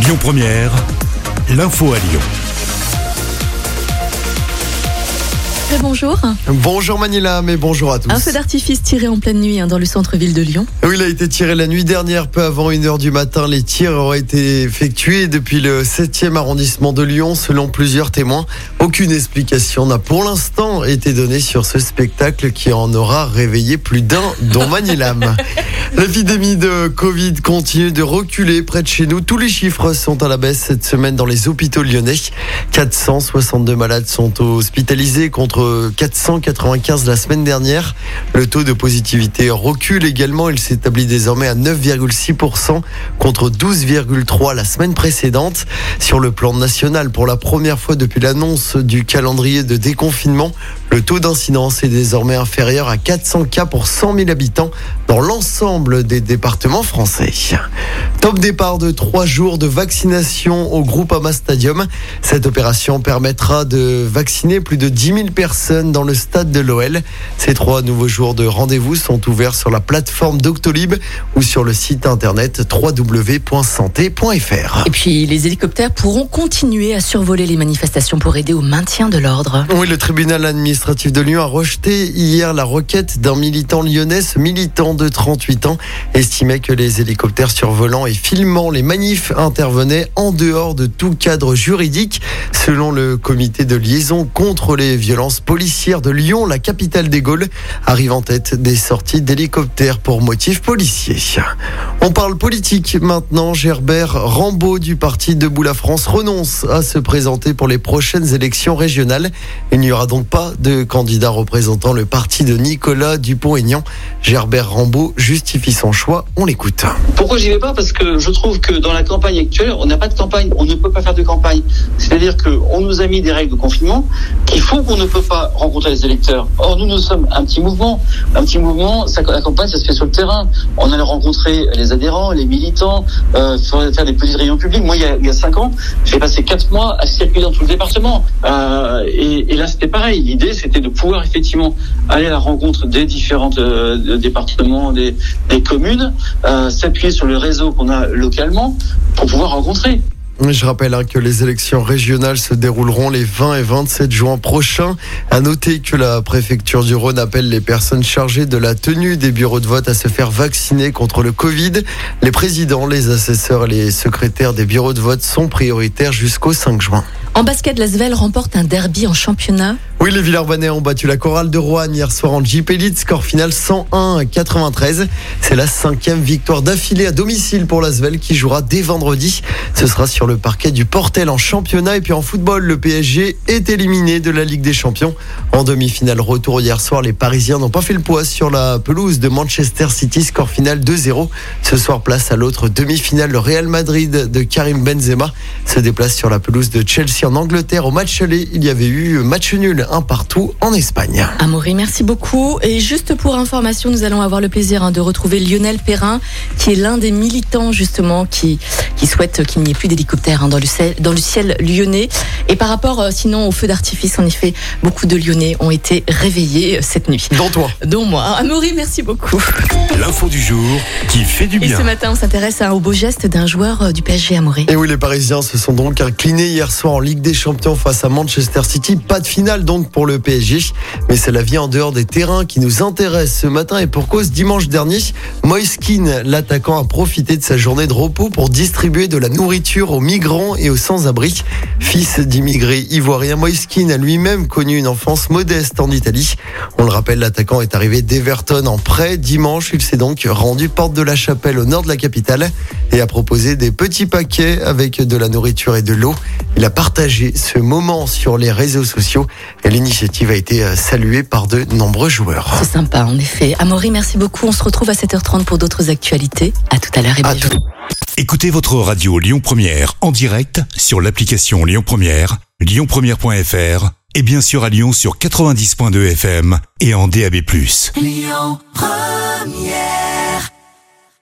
Lyon Première, l'info à Lyon. Très bonjour. Bonjour Manila, mais bonjour à tous. Un feu d'artifice tiré en pleine nuit hein, dans le centre-ville de Lyon. Oui, il a été tiré la nuit dernière, peu avant 1h du matin. Les tirs auraient été effectués depuis le 7e arrondissement de Lyon, selon plusieurs témoins. Aucune explication n'a pour l'instant été donnée sur ce spectacle qui en aura réveillé plus d'un, dont Manilam. L'épidémie de Covid continue de reculer près de chez nous. Tous les chiffres sont à la baisse cette semaine dans les hôpitaux lyonnais. 462 malades sont hospitalisés contre 495 la semaine dernière. Le taux de positivité recule également. Il s'établit désormais à 9,6% contre 12,3 la semaine précédente. Sur le plan national, pour la première fois depuis l'annonce du calendrier de déconfinement, le taux d'incidence est désormais inférieur à 400 cas pour 100 000 habitants dans l'ensemble des départements français. Top départ de trois jours de vaccination au Groupama Stadium. Cette opération permettra de vacciner plus de 10 000 personnes dans le stade de l'OL. Ces trois nouveaux jours de rendez-vous sont ouverts sur la plateforme Doctolib ou sur le site internet www.santé.fr. Et puis les hélicoptères pourront continuer à survoler les manifestations pour aider au maintien de l'ordre. Oui, le tribunal administratif de Lyon a rejeté hier la requête d'un militant lyonnais. Ce militant de 38 ans estimait que les hélicoptères survolant et filmant les manifs intervenaient en dehors de tout cadre juridique. Selon le comité de liaison contre les violences policières de Lyon, la capitale des Gaules arrive en tête des sorties d'hélicoptères pour motifs policiers. On parle politique maintenant. Gerbert Rambaud du parti Debout la France renonce à se présenter pour les prochaines élections régionales. Il n'y aura donc pas de candidat représentant le parti de Nicolas Dupont-Aignan. Gerbert Rambaud justifie son choix. On l'écoute. Pourquoi j'y vais pas? Parce que je trouve que dans la campagne actuelle, on n'a pas de campagne, on ne peut pas faire de campagne. C'est-à-dire qu'on nous a mis des règles de confinement qui font qu'on ne peut pas rencontrer les électeurs. Or, nous, nous sommes un petit mouvement. Un petit mouvement, ça, la campagne, ça se fait sur le terrain. On allait rencontrer les adhérents, les militants, euh, faire des petites réunions publiques. Moi, il y a, il cinq ans, j'ai passé quatre mois à circuler dans tout le département. Euh, et, là, c'était pareil. L'idée, c'était de pouvoir effectivement aller à la rencontre des différents euh, départements, des, des communes, euh, s'appuyer sur le réseau qu'on a localement pour pouvoir rencontrer. Je rappelle hein, que les élections régionales se dérouleront les 20 et 27 juin prochains. À noter que la préfecture du Rhône appelle les personnes chargées de la tenue des bureaux de vote à se faire vacciner contre le Covid. Les présidents, les assesseurs et les secrétaires des bureaux de vote sont prioritaires jusqu'au 5 juin. En basket, Lasvel remporte un derby en championnat. Oui, les Villeurbanais ont battu la chorale de Rouen hier soir en Jeep Elite, score final 101 à 93. C'est la cinquième victoire d'affilée à domicile pour Lasvel qui jouera dès vendredi. Ce sera sur le parquet du Portel en championnat et puis en football, le PSG est éliminé de la Ligue des Champions. En demi-finale retour hier soir, les Parisiens n'ont pas fait le poids sur la pelouse de Manchester City, score final 2-0. Ce soir, place à l'autre demi-finale, le Real Madrid de Karim Benzema se déplace sur la pelouse de Chelsea en Angleterre. Au match aller, il y avait eu match nul un partout en Espagne. Amaury, merci beaucoup. Et juste pour information, nous allons avoir le plaisir hein, de retrouver Lionel Perrin, qui est l'un des militants justement qui, qui souhaite qu'il n'y ait plus d'hélicoptères hein, dans, le ciel, dans le ciel lyonnais. Et par rapport euh, sinon au feu d'artifice, en effet, beaucoup de Lyonnais ont été réveillés euh, cette nuit. Dont toi. Dont moi. Amaury, merci beaucoup. L'info du jour qui fait du bien. Et ce matin, on s'intéresse au beau geste d'un joueur euh, du PSG Amaury. Et oui, les Parisiens se sont donc inclinés hier soir en Ligue des Champions face à Manchester City. Pas de finale donc pour le PSG, mais c'est la vie en dehors des terrains qui nous intéresse ce matin et pour cause dimanche dernier, Moiskin, l'attaquant, a profité de sa journée de repos pour distribuer de la nourriture aux migrants et aux sans-abri. Fils d'immigrés ivoiriens, Moiskin a lui-même connu une enfance modeste en Italie. On le rappelle, l'attaquant est arrivé d'Everton en prêt dimanche. Il s'est donc rendu porte de la chapelle au nord de la capitale et a proposé des petits paquets avec de la nourriture et de l'eau. Il a partagé ce moment sur les réseaux sociaux l'initiative a été euh, saluée par de nombreux joueurs. C'est sympa, en effet. Amaury, merci beaucoup. On se retrouve à 7h30 pour d'autres actualités. À tout à l'heure et À tout. Écoutez votre radio Lyon Première en direct sur l'application Lyon Première, lyonpremière.fr et bien sûr à Lyon sur 90.2 FM et en DAB+.